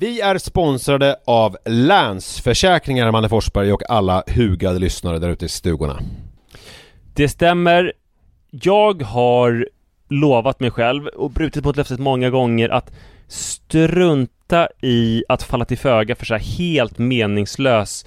Vi är sponsrade av Länsförsäkringar, Manne Forsberg och alla hugade lyssnare där ute i stugorna. Det stämmer. Jag har lovat mig själv och brutit mot löftet många gånger att strunta i att falla till föga för så här helt meningslös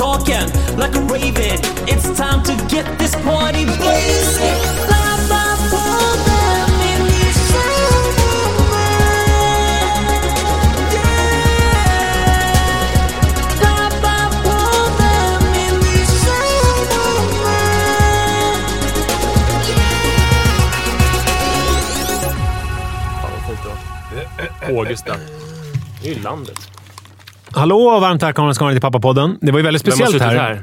Taken Like a raven. It's time to get this party blazing Ågesta. Det är ju landet. Hallå och varmt välkomna ska ni till Pappapodden. Det var ju väldigt speciellt här. här?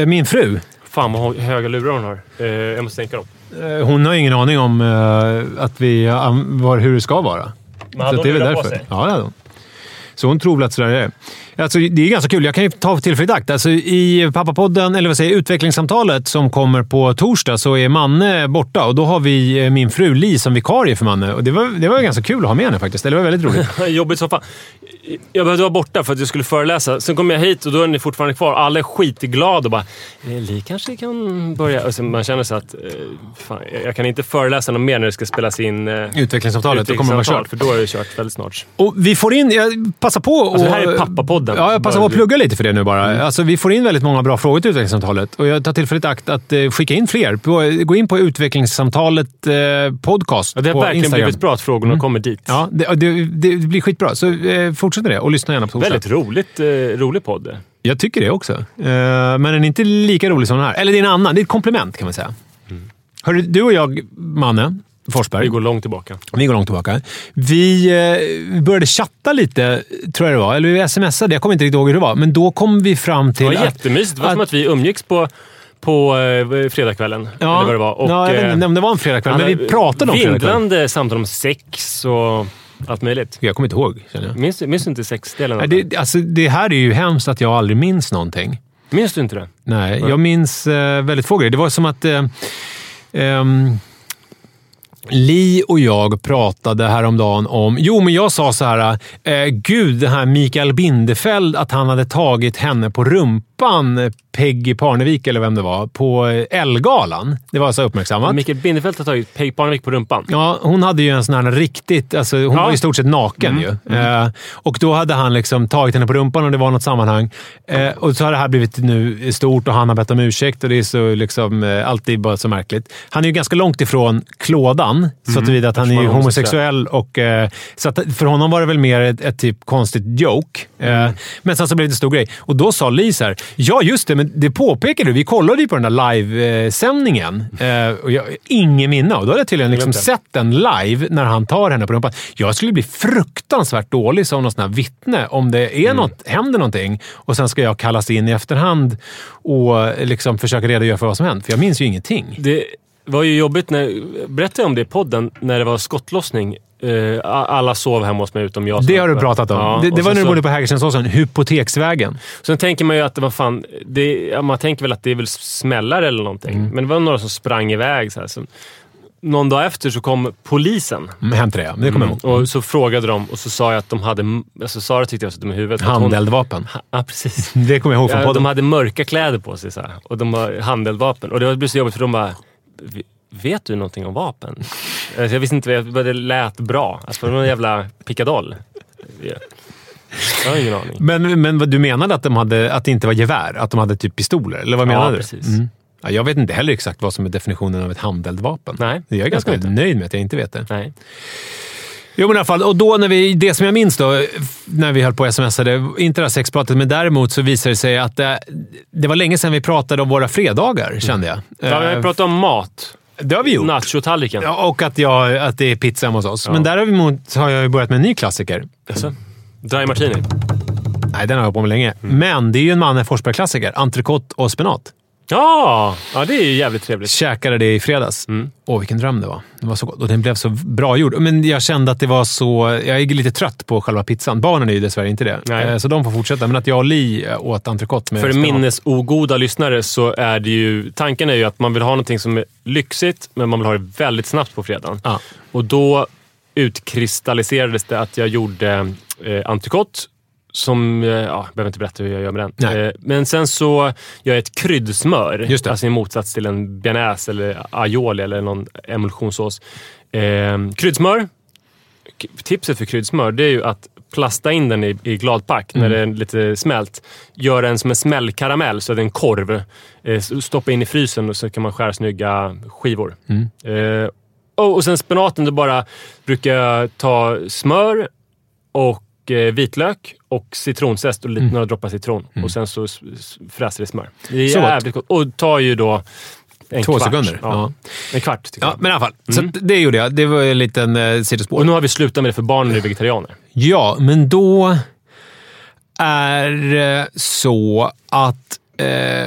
Eh, Min fru. Fan vad höga lurar hon har. Eh, jag måste sänka dem. Eh, Hon har ingen aning om att vi, var, hur det ska vara. Men hade Så hon det är väl lurar på därför. sig? Ja, det hade hon. Så hon tror väl att sådär är det. Alltså, det är ganska kul. Jag kan ju ta tillfället i akt. Alltså, I Pappapodden, eller vad säger utvecklingssamtalet som kommer på torsdag, så är Manne borta och då har vi min fru Li som vikarie för Manne. Och det, var, det var ganska kul att ha med henne faktiskt. Det var väldigt roligt. Jobbigt som fan. Jag behövde vara borta för att jag skulle föreläsa. Sen kom jag hit och då är ni fortfarande kvar. Alla är skitglada och bara eh, “Li kanske kan börja...” och sen Man känner så att eh, fan, jag- kan inte föreläsa något mer när det ska spelas in eh, Utvecklingssamtalet. Då kommer utvecklingssamtal, kört. För då är det kört väldigt snart. Och vi får in... Jag passar på och... Alltså, det här är pappapodden. Ja, jag passar på att plugga lite för det nu bara. Alltså, vi får in väldigt många bra frågor till utvecklingssamtalet och jag tar tillfället i akt att skicka in fler. Gå in på utvecklingssamtalet eh, podcast Ja, det har på verkligen Instagram. blivit bra att frågorna kommer dit. Ja, det, det, det blir skitbra. Så eh, fortsätt med det och lyssna gärna på torsdag. Väldigt roligt, eh, rolig podd. Jag tycker det också. Eh, men den är inte lika rolig som den här. Eller det är en annan. Det är ett komplement kan man säga. Hörru, du och jag, Manne Forsberg. Vi går långt tillbaka. Vi går långt tillbaka. Vi eh, började chatta lite, tror jag det var. Eller vi smsade. Jag kommer inte riktigt ihåg hur det var. Men då kom vi fram Det till var att... jättemysigt. Det var som att- att vi umgicks på, på eh, fredagskvällen. eller vad det var. Och, ja, jag vet eh, inte om det var en fredagkväll, men vi pratade om fredagkväll. Vindlande samtal om sex och allt möjligt. Jag kommer inte ihåg, känner jag. Minns, minns du inte sexdelen? Nej, det? alltså, det här är ju hemskt att jag aldrig minns någonting. Minns du inte det? Nej, jag minns eh, väldigt få grejer. Det var som att eh, ehm, Li och jag pratade häromdagen om... Jo, men jag sa så här. Eh, Gud, den här Mikael Bindefeld, att han hade tagit henne på rumpan rumpan Peggy Parnevik, eller vem det var, på Elgalan. Det var så uppmärksammat. Mikael Bindefeld har tagit Peg Parnevik på rumpan. Ja, hon hade ju en sån här riktigt... Alltså, hon Ja. var i stort sett naken ju. Eh, och då hade han liksom tagit henne på rumpan och det var något sammanhang. Eh, och så har det här blivit nu stort och han har bett om ursäkt och det är så liksom, eh, alltid bara så märkligt. Han är ju ganska långt ifrån klådan, så tillvida att han är ju homosexuell. Och, eh, så att för honom var det väl mer ett, ett typ konstigt joke. Eh, Men sen så blev det en stor grej. Och då sa Li så här, ja just det, men det påpekade du. Vi kollade ju på den där livesändningen. Eh, och jag, ingen minne. Och då hade jag tydligen liksom sett den live när han tar henne på rumpan. Jag skulle bli fruktansvärt dålig som någon sån här vittne om det Mm. är något, händer någonting och sen ska jag kallas in i efterhand och liksom försöka redogöra för vad som hänt. För jag minns ju ingenting. Det var ju jobbigt när... Berättade jag om det i podden när det var skottlossning. A- alla sov hemma hos mig utom jag. Det har du pratat om. Ja, det det var när du bodde på Hägerstensåsen. Hypoteksvägen. Sen tänker man ju att det var fan... Det, ja, man tänker väl att det är väl smällare eller någonting. Mm. Men det var några som sprang iväg. Så här, så någon dag efter så kom polisen. Mm, Hänt det, ja. Det kommer jag ihåg. Och så frågade de och så sa jag att de hade... Alltså Sara tyckte jag var så dum i huvudet. att hon- Handeldvapen. Ja, precis. Det kommer jag ihåg från Ja, podden. de hade mörka kläder på sig så här, och de har handeldvapen. Och det blev så jobbigt för de bara... "V- Vet du någonting om vapen? Alltså, jag visste inte vad det lät bra. Alltså, det var någon jävla pickadoll. Ja. Jag har ingen aning. Men, men vad du menade att, de hade, att det inte var gevär? Att de hade typ pistoler? Eller vad Ja, menade du? precis. Mm. Ja, jag vet inte heller exakt vad som är definitionen av ett handeldvapen. Nej, jag är ganska nöjd med att jag inte vet det. Nej. Jo, men i alla fall. Och då när vi, det som jag minns då, när vi höll på och smsade, inte det här sexpratet, men däremot så visade det sig att det, det var länge sedan vi pratade om våra fredagar, kände jag. Ja, vi Eh, pratat om mat. Det har vi gjort. Nachotallriken. Ja, och att, jag, att det är pizza hemma hos oss. Men däremot har jag börjat med en ny klassiker. Alltså, dry martini. Nej, den har jag på med länge. Men det är ju en Manne Forsberg-klassiker. Entrecote och spenat. Ja, ja, det är ju jävligt trevligt. Käkade det i fredags. Mm. Åh, vilken dröm det var. Det var så gott. Och den blev så bra gjord. Men jag kände att det var så... Jag är lite trött på själva pizzan. Barnen är ju dessvärre inte det. Nej. Eh, Så de får fortsätta. Men att jag och Li eh, åt entrecote med För spenat. minnesogoda lyssnare så är det ju... Tanken är ju att man vill ha någonting som är lyxigt, men man vill ha det väldigt snabbt på fredagen. Ja. Och då utkristalliserades det att jag gjorde eh, entrecote. Som, eh, ja, jag behöver inte berätta hur jag gör med den. Nej. Eh, men sen så gör jag ett kryddsmör. Just det. Alltså i motsats till en bearnaise eller aioli eller någon emulsionssås. Eh, kryddsmör. Tipset för kryddsmör det är ju att plasta in den i, i gladpack när det är lite smält. Göra den som en smällkaramell, så att det är en korv. Eh, stoppa in i frysen och så kan man skära snygga skivor. Eh, och, och sen spenaten, då bara brukar jag ta smör och eh, vitlök och citronzest och lite, några droppar citron. Och sen så fräser det i smör. Det är Så jävligt gott. Och tar ju då en Två kvart. sekunder, Ja. ja. En kvart Ja, men i alla fall. Så att det gjorde jag. Det var en liten eh, sidospår. Och nu har vi slutat med det för barnen är vegetarianer. Ja, men då är det så att eh,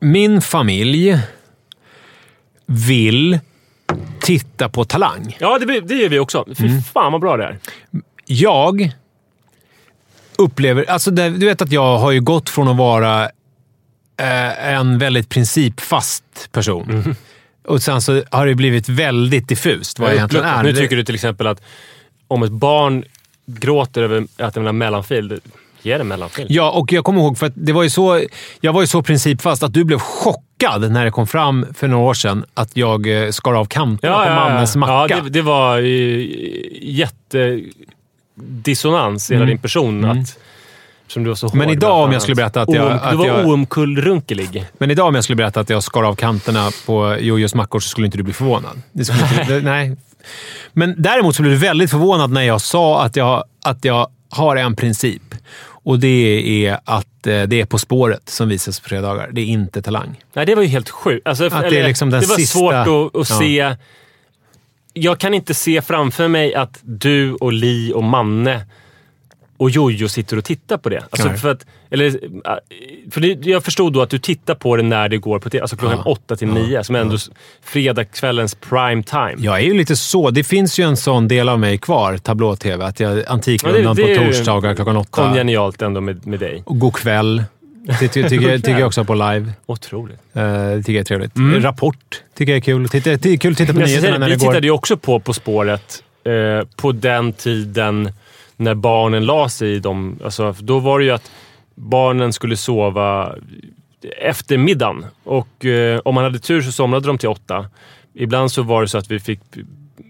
min familj vill titta på Talang. Ja, det, det gör vi också. Fy Mm. fan vad bra det är. Jag upplever... Alltså det, du vet att jag har ju gått från att vara eh, en väldigt principfast person. Och sen så har det blivit väldigt diffust vad jag egentligen är. Nu tycker du till exempel att om ett barn gråter över att den vill ha mellanfil, det- ge det mellanfil. Ja, och jag kommer ihåg, för att det var ju så, jag var ju så principfast att du blev chockad när det kom fram för några år sedan att jag eh, skar av kanterna på mannens macka. Ja, det, det var eh, jättedissonans i hela din person. Att, som du var så Mm. Men hård idag om jag skulle berätta att jag- att Du var jag- oomkullrunkelig. Men idag om jag skulle berätta att jag skar av kanterna på Jojos mackor så skulle inte du bli förvånad. Det skulle inte, det, nej. Men däremot så blev du väldigt förvånad när jag sa att jag, att jag har en princip. Och det är att eh, det är På spåret som visas på fredagar. Det är inte Talang. Nej, det var ju helt sjukt. Alltså, det är liksom den det var sista- svårt att, att Ja. se. Jag kan inte se framför mig att du och Li och Manne och Jojo sitter och tittar på det. Alltså Nej. för att, eller, äh, för det, jag förstod då att du tittar på det när det går på TV. Alltså klockan Ja. åtta till nio, som är ändå fredagskvällens prime time. Jag är ju lite så. Det finns ju en sån del av mig kvar, tablå-tv. Att jag Antikrundan Ja, det- det är på torsdagar klockan åtta. Kongenialt ändå med, med dig. Och God kväll. Det ty- tycker, jag, tycker jag också på live. Otroligt. Eh, Det tycker jag är trevligt. Rapport tycker jag är kul. Titta, det är kul att titta på nyheterna när vi det går. tittade ju också på På spåret eh, på den tiden när barnen la sig i dem. Alltså, då var det ju att barnen skulle sova efter middagen. Och eh, om man hade tur så somnade de till åtta. Ibland så var det så att vi fick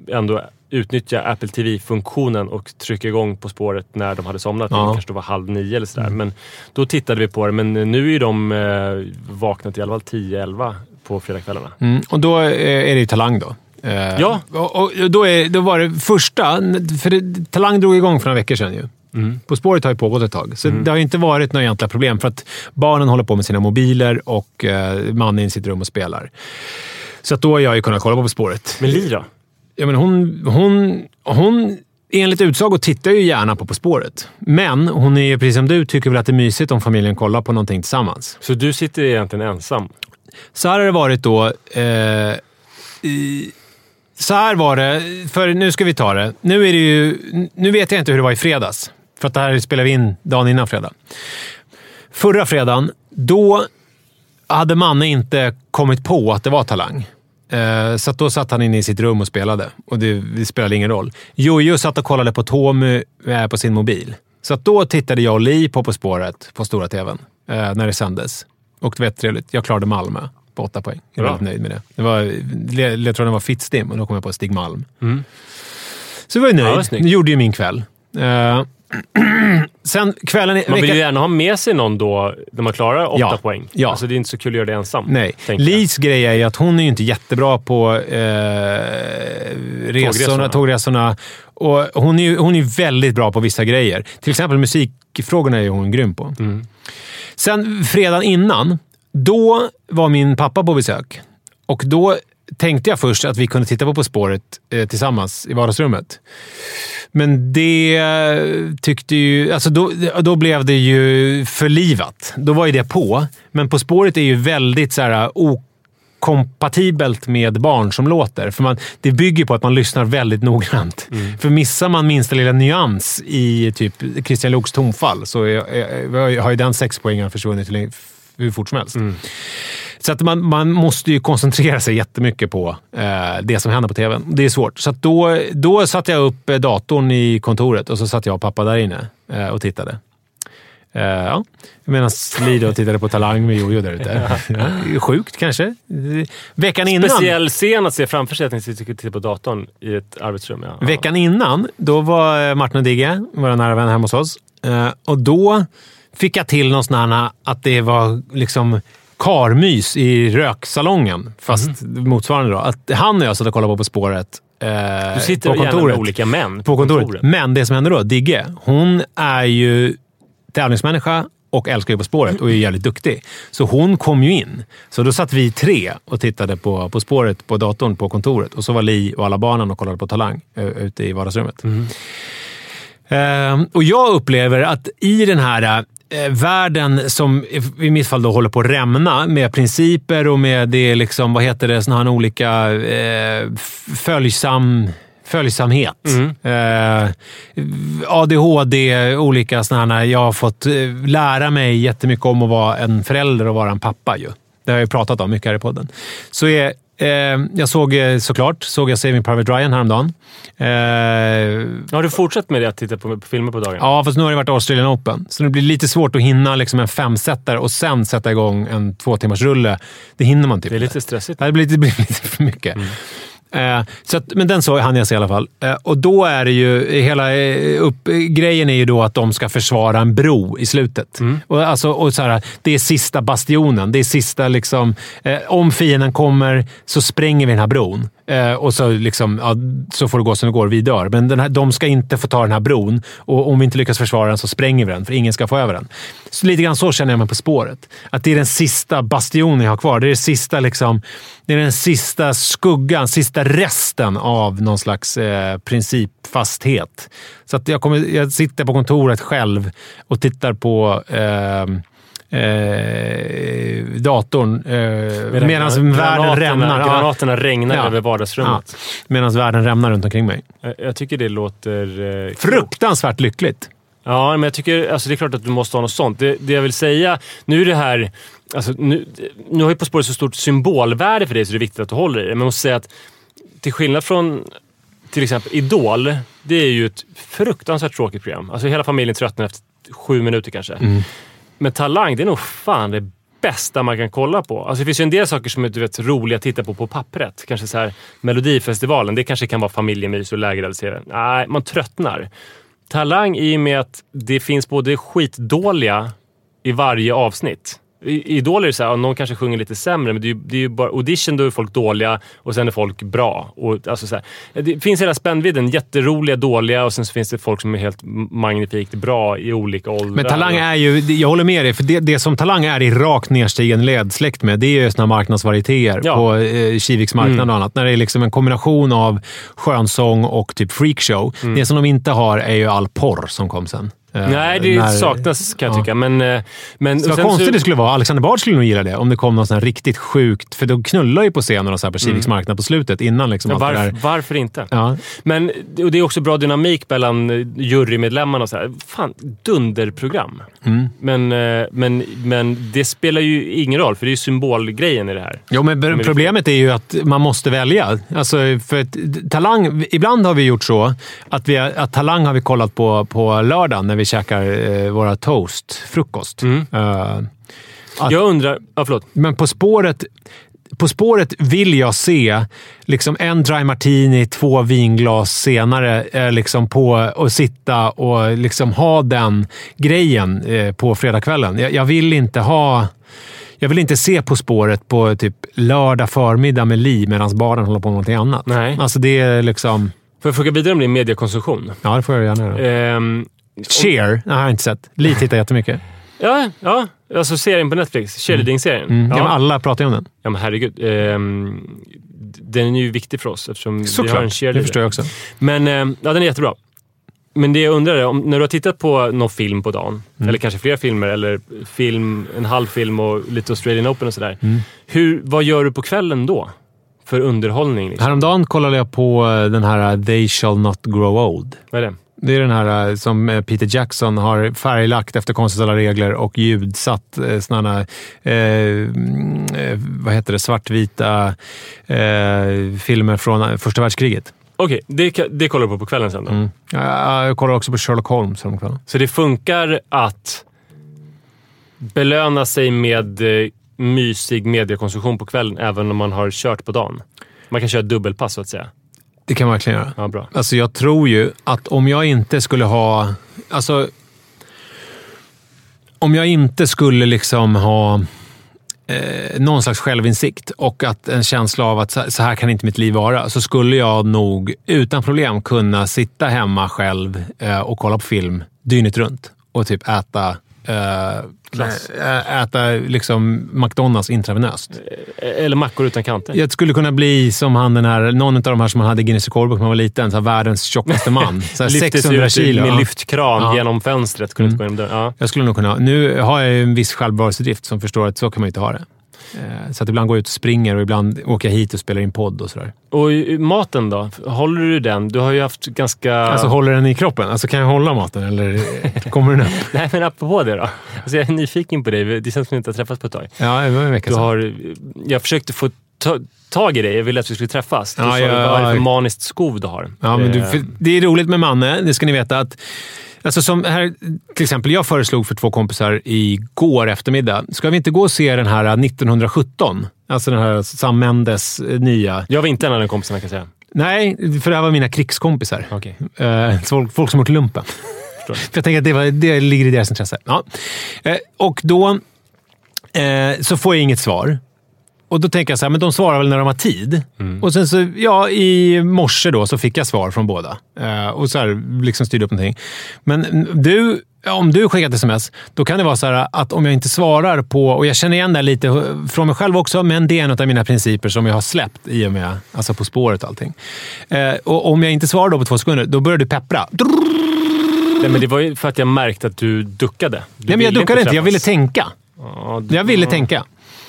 ändå utnyttja Apple TV-funktionen och trycka igång På spåret när de hade somnat. Ja. Det kanske då var halv nio eller sådär. Men då tittade vi på det. Men nu är de eh, vakna till i alla fall 10-11 på fredagskvällarna. Mm. Och då eh, är det ju Talang då. Eh, Ja. Och, då, är, då var det första... För det, Talang drog igång för några veckor sedan ju. På spåret har ju pågått ett tag, så det har inte varit några egentliga problem. För att barnen håller på med sina mobiler och eh, mannen i sitt rum och spelar. Så att då har jag ju kunnat kolla på På spåret. Men Li då? Ja, men hon, hon, hon, enligt utsago tittar ju gärna på På spåret. Men hon är ju precis som du, tycker väl att det är mysigt om familjen kollar på någonting tillsammans. Så du sitter egentligen ensam? Så här har det varit då. Eh, i, så här var det, för nu ska vi ta det. Nu, är det ju, nu vet jag inte hur det var i fredags, för att det här spelar vi in dagen innan fredag. Förra fredagen, då hade Manne inte kommit på att det var Talang. Eh, Så då satt han inne i sitt rum och spelade. Och det, det spelade ingen roll. Jojo satt och kollade på Tommy eh, på sin mobil. Så då tittade jag och Li på På spåret på stora tvn eh, när det sändes. Och det var trevligt. Jag klarade Malmö på åtta poäng. Jag är väldigt nöjd med det. det var, le- ledtråden var Fittstim och då kom jag på Stig Malm. Så jag var ju Mm. Ja, nöjd. snyggt. det gjorde ju min kväll. Sen kvällen... i- Man vill ju gärna ha med sig någon då när man klarar åtta Ja. poäng. Ja. Alltså det är inte så kul att göra det ensam. Nej. Lis grej är ju att hon är ju inte jättebra på eh, resorna, Tågresorna. tågresorna. Och hon är ju hon är väldigt bra på vissa grejer. Till exempel musikfrågorna är hon grym på. Mm. Sen fredagen innan, då var min pappa på besök. Och då tänkte jag först att vi kunde titta på På spåret eh, tillsammans i vardagsrummet. Men det tyckte ju... Alltså då, då blev det ju förlivat. Då var ju det på. Men På spåret är ju väldigt så här okompatibelt med barn som låter. För man, det bygger på att man lyssnar väldigt noggrant. För missar man minsta lilla nyans i typ Christian Luuks tonfall så är, är, har ju den sexpoängaren försvunnit hur fort som helst. Så att man, man måste ju koncentrera sig jättemycket på eh, det som händer på tvn. Det är svårt. Så då, då satte jag upp eh, datorn i kontoret och så satt jag och pappa där inne eh, och tittade. Eh, ja. Medan Lido tittade på Talang med Jojo där ute. Ja. Sjukt kanske. Veckan innan, Speciell scen att se framför sig att ni sitter och på datorn i ett arbetsrum. Ja. veckan innan, då var eh, Martin och Digge, våra nära vänner, hemma hos oss. Eh, och då fick jag till någon sån här att det var liksom karmys i röksalongen. Fast motsvarande då. Att han och jag satt och kollade på På spåret. eh, Du sitter på kontoret. med olika män på kontoret. Men det som händer då, Digge, hon är ju tävlingsmänniska och älskar ju På spåret och är jävligt duktig. Så hon kom ju in. Så då satt vi tre och tittade på På spåret på datorn på kontoret. Och så var Li och alla barnen och kollade på Talang ö, ute i vardagsrummet. Ehm, och jag upplever att i den här eh, världen som i mitt fall då håller på att rämna med principer och med det, liksom, vad heter det, såna här olika eh, följsam, följsamhet. Eh, ADHD, olika sådana här. Jag har fått eh, lära mig jättemycket om att vara en förälder och vara en pappa. Ju. Det har jag ju pratat om mycket här i podden. Så är, eh, jag såg eh, såklart såg jag Saving Private Ryan häromdagen. Eh, Har du fortsatt med det att titta på, på filmer på dagarna? Ja, fast nu har det varit Australian Open. Så det blir lite svårt att hinna liksom en femsetare och sen sätta igång en två timmars rulle. Det hinner man typ Det är lite stressigt. Det blir lite, blir lite för mycket. Eh, så att, men den så hann jag se i alla fall. Eh, och då är det ju, hela eh, upp, eh, grejen är ju då att de ska försvara en bro i slutet. Och alltså, och så här, det är sista bastionen. Det är sista liksom... Eh, om fienden kommer så spränger vi den här bron. Eh, och så, liksom, ja, så får det gå som det går, vi dör. Men den här, de ska inte få ta den här bron. Och om vi inte lyckas försvara den så spränger vi den, för ingen ska få över den. Så lite grann så känner jag mig på spåret. Att det är den sista bastionen jag har kvar. Det är, det sista, liksom, det är den sista skuggan, sista resten av någon slags eh, principfasthet. Så att jag, kommer, jag sitter på kontoret själv och tittar på eh, eh, datorn eh, medan världen rämnar. Ja. Granaterna regnar Ja. över vardagsrummet. Medan världen rämnar runt omkring mig. Jag, jag tycker det låter... Eh, Fruktansvärt lyckligt. Ja, men jag tycker... Alltså det är klart att du måste ha något sånt. Det, det jag vill säga... Nu är det här... Alltså, nu, nu har ju På spåret så stort symbolvärde för dig så det är viktigt att du håller i det. Men jag måste säga att till skillnad från till exempel Idol, det är ju ett fruktansvärt tråkigt program. Alltså hela familjen tröttnar efter sju minuter kanske. Men Talang, det är nog fan det bästa man kan kolla på. Alltså det finns ju en del saker som är du vet, roliga att titta på på pappret. Kanske så här Melodifestivalen, det kanske kan vara familjemys och lägerrealiserad. Nej, man tröttnar. Talang i och med att det finns både skitdåliga i varje avsnitt. I Idol är det så här, någon kanske sjunger lite sämre, men det är, det är ju bara audition, då är folk dåliga och sen är folk bra. Och, alltså så här, det finns hela spännvidden. Jätteroliga, dåliga och sen så finns det folk som är helt magnifikt bra i olika åldrar. Men Talang är ju... Jag håller med dig, för det, det som Talang är i rakt nedstigande led släkt med, det är ju såna marknadsvarietéer Ja. på eh, Kiviks marknad Mm. och annat. När det är liksom en kombination av skönsång och typ freakshow. Det som de inte har är ju all porr som kom sen. Eh, Nej, det när- saknas kan jag ja. tycka. Men, eh, men, Så vad konstigt det skulle vara. Alexander Bard skulle nog gilla det om det kom något sånt här riktigt sjukt. För de knullar ju på scenen och så här på Kiviks marknad på slutet innan liksom Ja, det varför, inte? Ja. Men och det är också bra dynamik mellan eh, jurymedlemmarna. Och så här. Fan, dunderprogram. Mm. Men, men, men det spelar ju ingen roll, för det är ju symbolgrejen i det här. Jo, men problemet är ju att man måste välja. Alltså, för att, talang, ibland har vi gjort så att, vi, att Talang har vi kollat på på lördagen när vi käkar eh, våra toast, frukost. Mm. Eh, Att- Jag undrar... Ja, förlåt. men På spåret, på spåret vill jag se liksom en dry martini, två vinglas senare eh, liksom på och sitta och liksom ha den grejen på fredagskvällen. Jag, jag vill inte ha... Jag vill inte se På spåret på typ lördag förmiddag med Li medan baren håller på med någonting annat. Nej. Alltså det är liksom... Får jag fråga vidare om din mediekonsumtion? Ja, det får jag gärna göra. Ehm, Cheer? Nej, jag har inte sett. Li tittar jättemycket. ja, ja, alltså serien på Netflix. Cheerleading-serien. Mm. Ja. Ja. men alla pratar ju om den. ja, men herregud. Ehm, den är ju viktig för oss eftersom vi har en Såklart. Det cheerleader. förstår jag också. Men ehm, ja, den är jättebra. Men det jag undrar är, om, när du har tittat på någon film på dagen, Mm. eller kanske flera filmer, eller film, en halv film och lite Australian Open och sådär. Mm. Hur, vad gör du på kvällen då? För underhållning? Liksom? Häromdagen kollade jag på eh, den här They shall not grow old. Vad är det? Det är den här eh, som eh, Peter Jackson har färglagt efter konstnärliga regler och ljudsatt eh, eh, mm, eh, vad heter det, svartvita eh, filmer från första världskriget. Okej, det, ka- det kollar du på på kvällen sen då? Mm. Jag, jag kollar också på Sherlock Holmes häromkvällen. Så det funkar att belöna sig med mysig mediekonsumtion på kvällen även om man har kört på dagen? Man kan köra dubbelpass så att säga. Det kan man verkligen göra. Ja, bra. Alltså jag tror ju att om jag inte skulle ha... Alltså... Om jag inte skulle liksom ha eh, någon slags självinsikt och att en känsla av att så så här kan inte mitt liv vara, så skulle jag nog utan problem kunna sitta hemma själv eh, och kolla på film dygnet runt och typ äta eh, Glass. ä- äta liksom McDonalds intravenöst. Eh, Eller mackor utan kanter. Jag skulle kunna bli som han den här, någon av de här som man hade i Guinness rekordbok när man var liten. Så här, världens tjockaste man. Så här, Lyftes 600 ut kilo. med lyftkran Ja. genom fönstret. Kunde inte gå genom dörren. Ja. Jag skulle nog kunna. Nu har jag ju en viss självbevarelsedrift som förstår att så kan man inte ha det. Eh, Så att ibland går jag ut och springer och ibland åker jag hit och spelar in podd och sådär. Och maten då? Håller du den? Du har ju haft ganska... Alltså håller den i kroppen? Alltså kan jag hålla maten eller kommer den upp? Nej, men apropå det då. Alltså, jag är nyfiken på dig. Det känns som att vi inte har träffats på ett tag. Ja, det var en vecka Du sedan. har, jag försökte få tag i dig. Jag ville att vi skulle träffas. Du Ja, sa, ja, vad är det för ja. maniskt skov du har? Ja, men du, Eh, det är roligt med Manne, det ska ni veta. att Alltså som här, till exempel, jag föreslog för två kompisar igår eftermiddag. Ska vi inte gå och se den här 1917? Alltså den här Sam Mendes eh, nya. Jag var inte en av de kompisarna kan jag säga. Nej, för det här var mina krigskompisar. Okej. Eh, folk, folk som gjort lumpen. för jag tänker att det, var, det ligger i deras intresse. Ja. Eh, och då eh, så får jag inget svar. Och då tänker jag så här, men de svarar väl när de har tid. Och sen så, ja, i morse då så fick jag svar från båda. Eh, och så här, liksom styrde upp någonting. Men du, om du skickar ett sms, då kan det vara så här att om jag inte svarar på, och jag känner igen det lite från mig själv också, men det är en av mina principer som jag har släppt i och med alltså På spåret och allting. Eh, och om jag inte svarar då på två sekunder, då börjar du peppra. Nej, men det var ju för att jag märkte att du duckade. Du Nej, men jag duckade inte. Jag ville tänka. Ja, du- Jag ville tänka.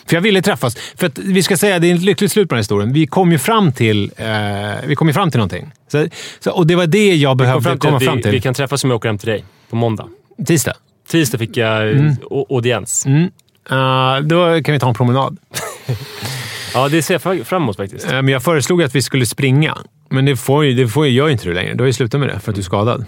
För jag ville träffas. För att vi ska säga, det är ett lyckligt slut på den här historien. Vi kom ju fram till, eh, vi kom ju fram till någonting. Så, så, och det var det jag behövde fram komma att fram vi, till. vi kan träffas om jag åker hem till dig på måndag. Tisdag. Tisdag fick jag mm. audiens. Mm. Eh, då kan vi ta en promenad. Ja, det ser jag fra- fram emot faktiskt. Eh, men jag föreslog att vi skulle springa. Men det, får ju, det får gör ju inte du längre. Du har ju slutat med det för att du är skadad.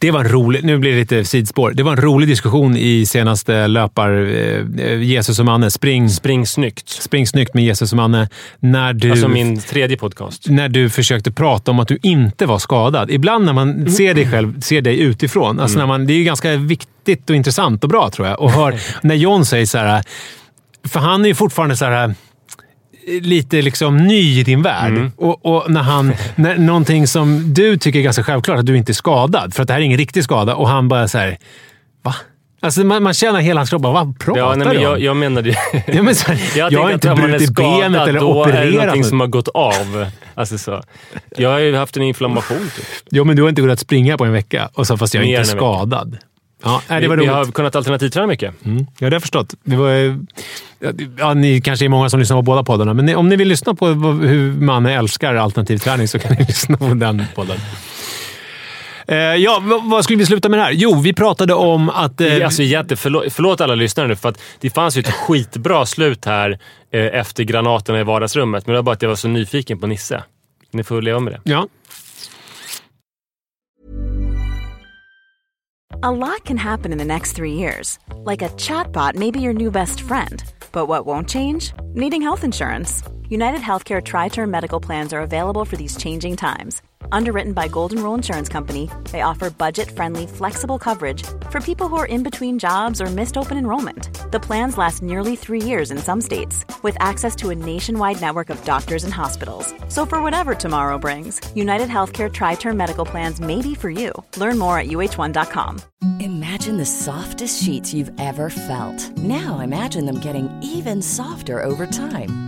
Det var en rolig... Nu blir det lite sidspår. Det var en rolig diskussion i senaste löpar... Eh, Jesus och Manne. Spring, Spring snyggt. spring snyggt med Jesus och Manne. När du, Alltså min tredje podcast. när du försökte prata om att du inte var skadad. Ibland när man ser dig själv, ser dig utifrån. Alltså när man, det är ju ganska viktigt och intressant och bra, tror jag. Och hör, när John säger så här... För han är ju fortfarande så här lite liksom ny i din värld. Och, och när han... När, någonting som du tycker är ganska självklart, att du inte är skadad. För att det här är ingen riktig skada. Och han bara så här... Va? Alltså man, man känner hela hans kropp. Vad pratar Ja, nej, du men om? jag, jag menade ju... Ja, men så jag, tänkte har inte brutit skadad, benet eller då är det opererat. någonting något. som har gått av. Alltså så. Jag har ju haft en inflammation. Typ. Jo, men du har inte kunnat springa på en vecka. Och så, fast jag är Mer inte skadad. Ja, det Vi, var vi har kunnat alternativträna mycket. Mm. Ja, det har jag förstått. Det var, eh, ja, ni kanske är många som lyssnar på båda poddarna, men om ni vill lyssna på hur man älskar alternativ träning så kan ni lyssna på den podden. Eh, ja, vad, vad skulle vi sluta med det här? Jo, vi pratade om att... Eh, Alltså, jätte, förlåt, förlåt alla lyssnare nu, för att det fanns ju ett skitbra slut här eh, efter granaterna i vardagsrummet. Men det var bara att jag var så nyfiken på Nisse. Ni får leva med det. ja. A lot can happen in the next three years. Like a chatbot may be your new best friend. But what won't change? Needing health insurance. United Healthcare Tri Term Medical Plans are available for these changing times. Underwritten by Golden Rule Insurance Company, they offer budget friendly, flexible coverage for people who are in between jobs or missed open enrollment. The plans last nearly three years in some states, with access to a nationwide network of doctors and hospitals. So, for whatever tomorrow brings, United Healthcare Tri Term Medical Plans may be for you. Learn more at uh1.com. Imagine the softest sheets you've ever felt. Now imagine them getting even softer over time.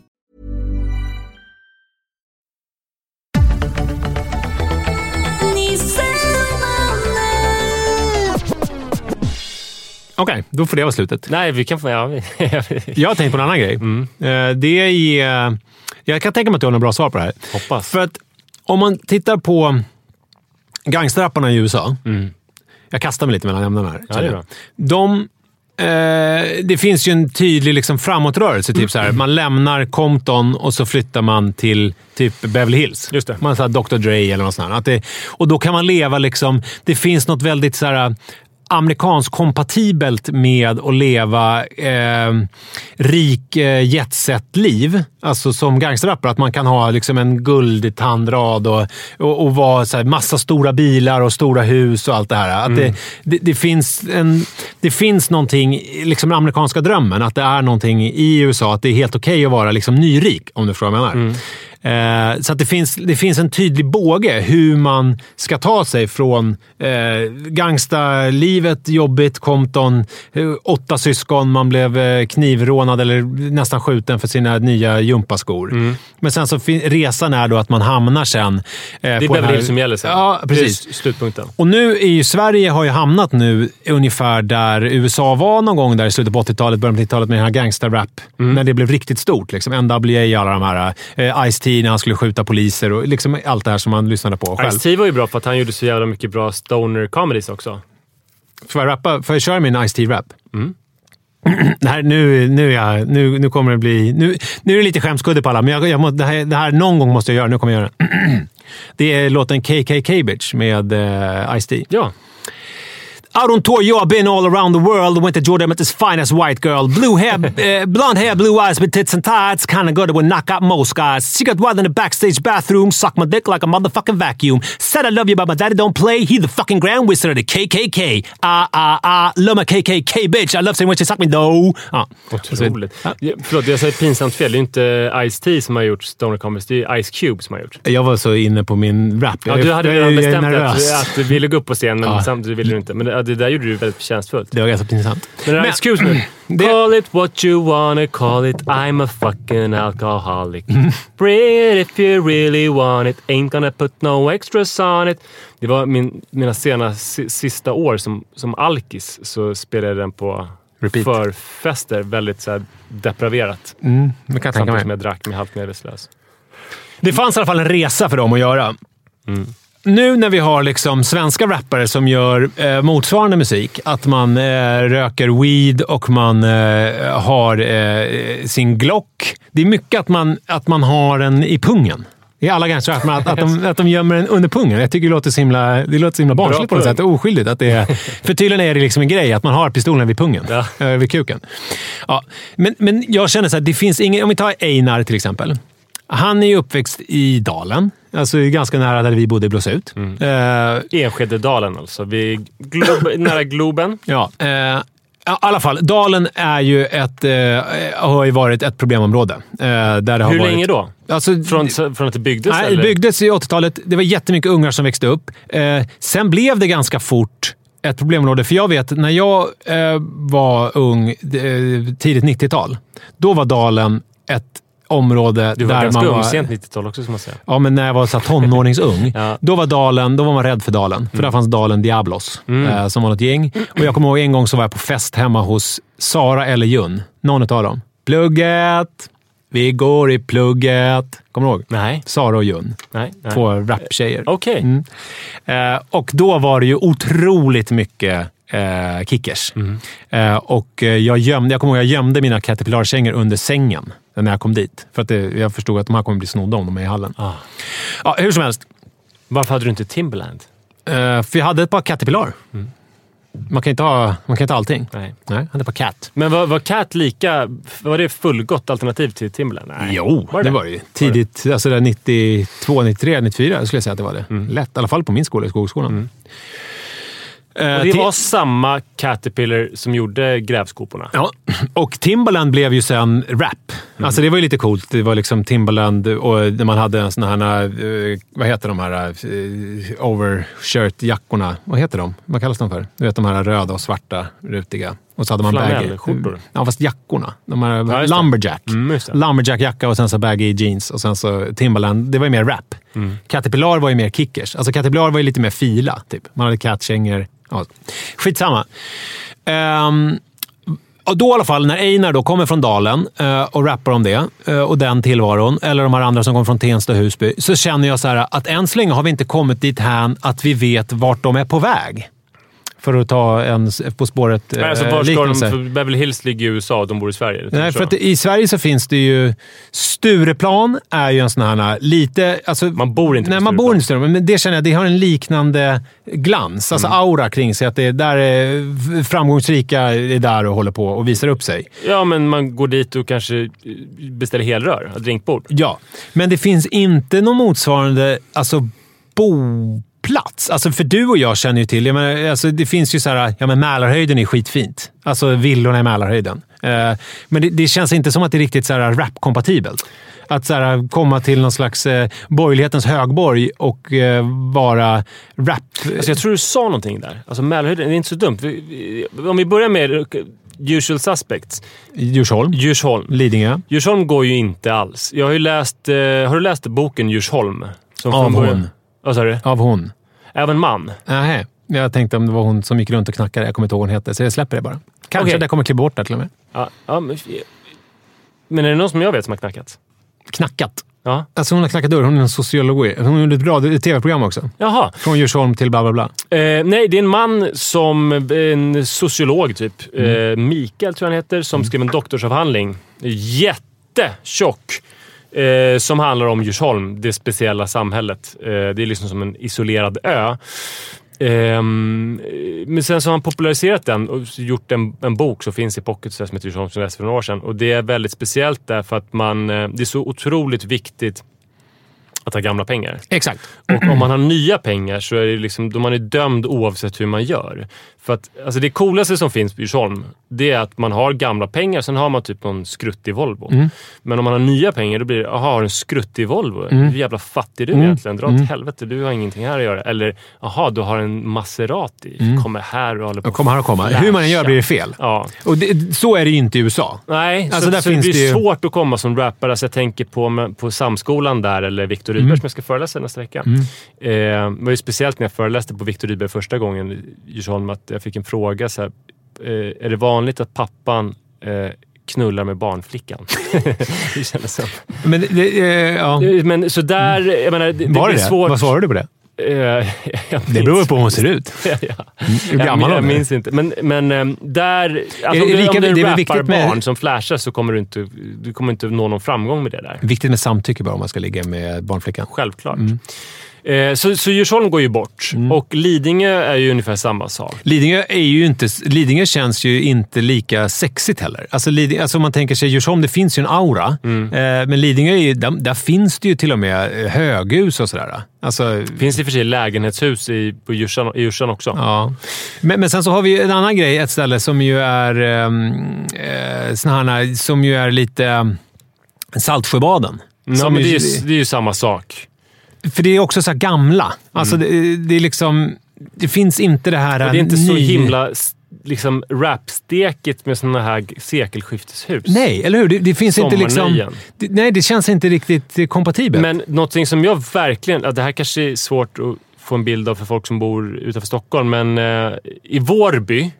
Okej, då får det vara slutet. Nej, vi kan få... Ja, vi- Jag har tänkt på en annan grej. Eh, Det är... Jag kan tänka mig att du har några bra svar på det här. Hoppas. För att om man tittar på gangsterrapparna i USA. Jag kastar mig lite mellan ämnena här. Mm. Ja, det är bra. De, eh, det finns ju en tydlig liksom, framåtrörelse. Typ så här, man lämnar Compton och så flyttar man till typ Beverly Hills. Just det. Man säger Dr Dre eller något sånt. här. Att det, och då kan man leva liksom... Det finns något väldigt så här amerikansk kompatibelt med att leva eh, rik eh, jetset-liv. Alltså som gangsterrappare. Att man kan ha liksom en guld tandrad och, och, och vara så här, massa stora bilar och stora hus och allt det här. Att det, det, det, finns en, det finns någonting, liksom den amerikanska drömmen, att det är någonting i USA. Att det är helt okej att vara liksom nyrik, om du förstår vad jag menar. Eh, så att det finns, det finns en tydlig båge hur man ska ta sig från eh, gangsterlivet, jobbigt, Compton, eh, åtta syskon, man blev eh, knivrånad eller nästan skjuten för sina nya gympaskor. Men sen så resan är då att man hamnar sen... Eh, Det är Beverly här- som gäller sen. Ja, precis. Det är slutpunkten. Och nu är ju Sverige har ju hamnat nu ungefär där USA var någon gång där i slutet på 80-talet, början på 90-talet med den här gangsterrap. När det blev riktigt stort. Liksom. NWA, alla de här. Eh, Ice-T när han skulle skjuta poliser och liksom allt det här som man lyssnade på själv. Ice-T var ju bra för att han gjorde så jävla mycket bra stoner comedies också. Får jag, rappa? Får jag köra min Ice-T-rap? Det här, nu, nu, är jag, nu, nu kommer det bli... Nu, nu är det lite skämskudde på alla, men jag, jag må, det, här, det här någon gång måste jag göra. Nu kommer jag göra det. Det är låten KKK Bitch med uh, Ice-T. Ja. Out on tour, yo, I've been all around the world. Went to Jordan, met this finest white girl. Blue hair, uh, blonde hair, blue eyes with tits and tights. Kinda good, it would knock out most guys. She got wild in the backstage bathroom. Suck my dick like a motherfucking vacuum. Said I love you, but my daddy don't play. He the fucking grand wizard of the KKK. Ah, ah, ah. Love my KKK bitch. I love saying when she suck me though. Ja. Otroligt. Ja. Ja, förlåt, jag säger pinsamt fel. Det är inte Ice-T som har gjort stoner comedies. Det är Ice Cube som har gjort. Jag var så inne på min rap. Ja, du hade redan bestämt att, att du ville gå upp på scen, men Ja. samtidigt ville du inte. Men det, ja, det där gjorde du väldigt förtjänstfullt. Det var ganska pinsamt. Men, Men- excuse me. Det- Call it what you wanna call it. I'm a fucking alcoholic. Bring it if you really want it. Ain't gonna put no extras on it. Det var min, mina sena, si, sista år som, som alkis. Så spelade jag den på Repeat. förfester. Väldigt så här, depraverat. Mm, det kan jag Samtidigt som jag drack mig halvt medvetslös. Det fanns i alla fall en resa för dem att göra. Mm. Nu när vi har liksom svenska rappare som gör eh, motsvarande musik, att man eh, röker weed och man eh, har eh, sin Glock. Det är mycket att man, att man har den i pungen. I alla gangstrar, att, man- att, att, de, att de gömmer den under pungen. Jag tycker det låter så himla, det låter så himla barnsligt på något sätt. Oskyldigt. Att det är, för tydligen är det liksom en grej att man har pistolen vid pungen. Ja. eh, Vid kuken. Ja, men, men jag känner så här, det finns ingen... Om vi tar Einar till exempel. Han är ju uppväxt i Dalen. Alltså ganska nära där vi bodde i Blåsut. Eh, Enskededalen alltså. Vi glob, nära Globen. Ja, eh, i alla fall. Dalen är ju ett, eh, har ju varit ett problemområde. Eh, där det har Hur varit, länge då? Alltså, Från, från att det byggdes? nej, det byggdes i 80-talet. Det var jättemycket ungar som växte upp. Eh, sen blev det ganska fort ett problemområde. För jag vet, när jag eh, var ung, eh, tidigt 90-tal, då var Dalen ett område Du var där ganska man ung. var... Sent 90-tal också, ska man säga. Ja, men när jag var så tonåringsung, Ja. då var Dalen, då var man rädd för Dalen. För där fanns Dalen Diablos, eh, som var något gäng. Och jag kommer ihåg en gång så var jag på fest hemma hos Sara eller Jun. Någon av dem. Plugget! Vi går i plugget. Kommer du ihåg? Nej. Sara och Jun. Nej. nej. Två raptjejer. Okej. Mm. Eh, och då var det ju otroligt mycket eh, kickers. Eh, och jag, gömde, jag kommer ihåg jag gömde mina Caterpillar-kängor under sängen när jag kom dit. För att det, jag förstod att de här kommer bli snodda om de är i hallen. Ah. Ja, hur som helst. Varför hade du inte Timberland? Eh, för jag hade ett par Caterpillar. Man kan inte ha, man kan inte ha allting. Nej. Nej, jag hade ett par Cat. Men var, var Cat lika... Var det fullgott alternativ till Timberland? Nej. Jo, Var det, det? var det ju. Tidigt, alltså där 92, 93, 94 skulle jag säga att det var det. Lätt. I alla fall på min skola, i Skogskolan. Eh, Och det var samma Caterpillar som gjorde grävskoporna. Ja, och Timbaland blev ju sen rap. Alltså det var ju lite coolt. Det var liksom Timbaland och när man hade en sån här, eh, vad heter de här overshirt-jackorna? Vad heter de? Vad kallas de för? Du vet de här röda och svarta, rutiga. Och så hade man. Flanellskjortor. Ja, fast jackorna. De här Ja, lumberjack. Mm. Lumberjack-jacka och sen så baggy jeans och sen så Timbaland. Det var ju mer rap. Mm. Caterpillar var ju mer kickers. Alltså Caterpillar var ju lite mer fila. Typ. Man hade catkängor. Ja. Skitsamma. Um, och då i alla fall, när Einar då kommer från Dalen uh, och rappar om det uh, och den tillvaron, eller de här andra som kommer från Tensta och Husby, så känner jag så här att än så länge har vi inte kommit dit här att vi vet vart de är på väg. För att ta en På spåret Men alltså, eh, var ska de, liknelse. Beverly Hills ligger i USA och de bor i Sverige. Nej, för att i Sverige så finns det ju... Stureplan är ju en sån här lite... Alltså, Man bor inte på Nej, man bor inte Stureplan, men det känner jag det har en liknande glans. Alltså Mm. aura kring sig. Att det är där är framgångsrika är där och håller på och visar upp sig. Ja, men man går dit och kanske beställer helrör. Drinkbord. Ja, men det finns inte någon motsvarande alltså, boplats. Alltså, för du och jag känner ju till, jag menar, alltså, det finns ju så här, ja men Mälarhöjden är skitfint. Alltså villorna i Mälarhöjden. Eh, men det, det känns inte som att det är riktigt så här rap-kompatibelt. Att så här, komma till någon slags eh, borgerlighetens högborg och eh, vara rap... Alltså, jag tror du sa någonting där. Alltså Mälarhöjden, det är inte så dumt. Vi, vi, om vi börjar med usual suspects. Djursholm, Djursholm. Lidingö. Djursholm går ju inte alls. Jag har ju läst... Eh, har du läst boken Djursholm? Som Av från början- hon. Vad sa du? Av hon. Även man? Nej, jag tänkte om det var hon som gick runt och knackade. Jag kommer inte ihåg vad hon hette, så jag släpper det bara. Kanske Okej. det kommer klippa bort det till och med. Ja, ja, men, men är det någon som jag vet som har knackat? Knackat. Ja. Alltså hon har knackat dörr. Hon är en sociolog. Hon gjorde ett bra tv-program också. Jaha. Från Djursholm till bla bla bla. Eh, nej, det är en man som... En sociolog, typ. Mm. Eh, Mikael, tror jag han heter, som skrev en doktorsavhandling. Jättetjock. Eh, som handlar om Djursholm, det speciella samhället. Eh, det är liksom som en isolerad ö. Eh, men sen så har han populariserat den och gjort en, en bok som finns i pocket som heter Djursholm som läste för några år sedan. Och det är väldigt speciellt därför att man, eh, det är så otroligt viktigt att ha gamla pengar. Exakt. Och om man har nya pengar så är det liksom, då man är dömd oavsett hur man gör. För att, alltså det coolaste som finns på Djursholm, det är att man har gamla pengar, sen har man typ någon skruttig Volvo. Mm. Men om man har nya pengar, då blir det, jaha, har du en skruttig Volvo? Mm. Hur jävla fattig du är egentligen? Dra åt helvete, du har ingenting här att göra. Eller, jaha, du har en Maserati. Kommer här och håller på Och kommer här och kommer. Hur man än gör blir det fel. Ja. Och det, så är det ju inte i USA. Nej, Alltså, så, där så finns det det ju- svårt att komma som rappare. Alltså jag tänker på, på Samskolan där, eller Viktor Rydberg Mm. som jag ska föreläsa nästa vecka. Eh, det var ju speciellt när jag föreläste på Viktor Rydberg första gången i Djursholm, att jag fick en fråga så här, eh, Är det vanligt att pappan eh, knullar med barnflickan? det kändes som. Men, det, eh, ja. Men så där, jag menar, det, Var det det? svårt. Vad svarade du på det? Jag Det beror på hur hon ser ut. ja. Hur Jag, gammal jag hon är. minns inte. Men, men där... Alltså, Är det lika- om du rappar med- barn som flashar så kommer du inte, du kommer inte nå någon framgång med det där. Viktigt med samtycke bara om man ska ligga med barnflickan. Självklart. Eh, så, så Djursholm går ju bort och Lidingö är ju ungefär samma sak. Lidingö, är ju inte, Lidingö känns ju inte lika sexigt heller. Alltså, Lidingö, alltså om man tänker sig Djursholm, det finns ju en aura. Eh, men Lidingö, är ju, där, där finns det ju till och med eh, höghus och sådär. Alltså, Finns det i och för sig lägenhetshus i, på Djursan, i Djursan också? Ja. Men, men sen så har vi ju en annan grej, ett ställe som ju är um, eh, här, som ju är lite um, Saltsjöbaden. Som men det, är, ju- det är ju samma sak. För det är också så här gamla. Alltså det, det är liksom... Det finns inte det här... Mm. Och det är inte så ny- himla s- liksom, rapstekigt med såna här sekelskifteshus. Nej, eller hur? Det, det finns inte liksom... Det, nej, det känns inte riktigt kompatibelt. Men någonting som jag verkligen... Ja, det här kanske är svårt att få en bild av för folk som bor utanför Stockholm, men eh, i Vårby,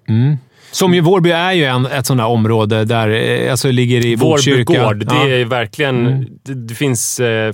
Som ju Vårby är ju en, ett sånt där område där, eh, alltså ligger i Botkyrka. Vårby gård, det Ja. är verkligen... Det, det finns... Eh,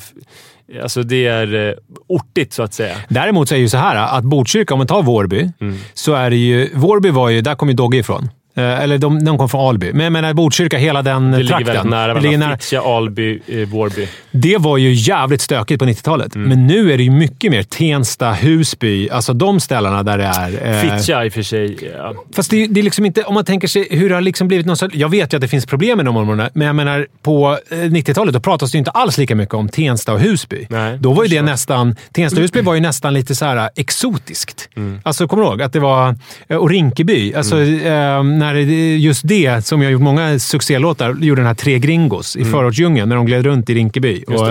alltså det är eh, ortigt, så att säga. Däremot så är det ju så här att Botkyrka, om man tar Vårby, Mm. så är det ju... Vårby var ju... Där kom ju Dogge ifrån. Eh, Eller de, de kom från Alby. Men jag menar Botkyrka, hela den Det ligger trakten. väldigt nära Det ligger varandra. nära. Fittja, Alby, eh, Vårby. Det var ju jävligt stökigt på 90-talet. Mm. Men nu är det ju mycket mer Tensta, Husby, alltså de ställena där det är... eh, Fittja i och för sig. Ja. Fast det, det är liksom inte... Om man tänker sig hur det har liksom blivit någon Jag vet ju att det finns problem med de områdena, men jag menar på eh, 90-talet då pratas det ju inte alls lika mycket om Tensta och Husby. Nej, då var ju det nästan... Tensta och Husby var ju nästan lite så här exotiskt. Alltså, kommer du ihåg? Att det var... eh, Och Rinkeby. Alltså, eh, när just det, som jag gjort många succélåtar, gjorde den här Tre Gringos i förortsdjungeln när de gled runt i Rinkeby. Och,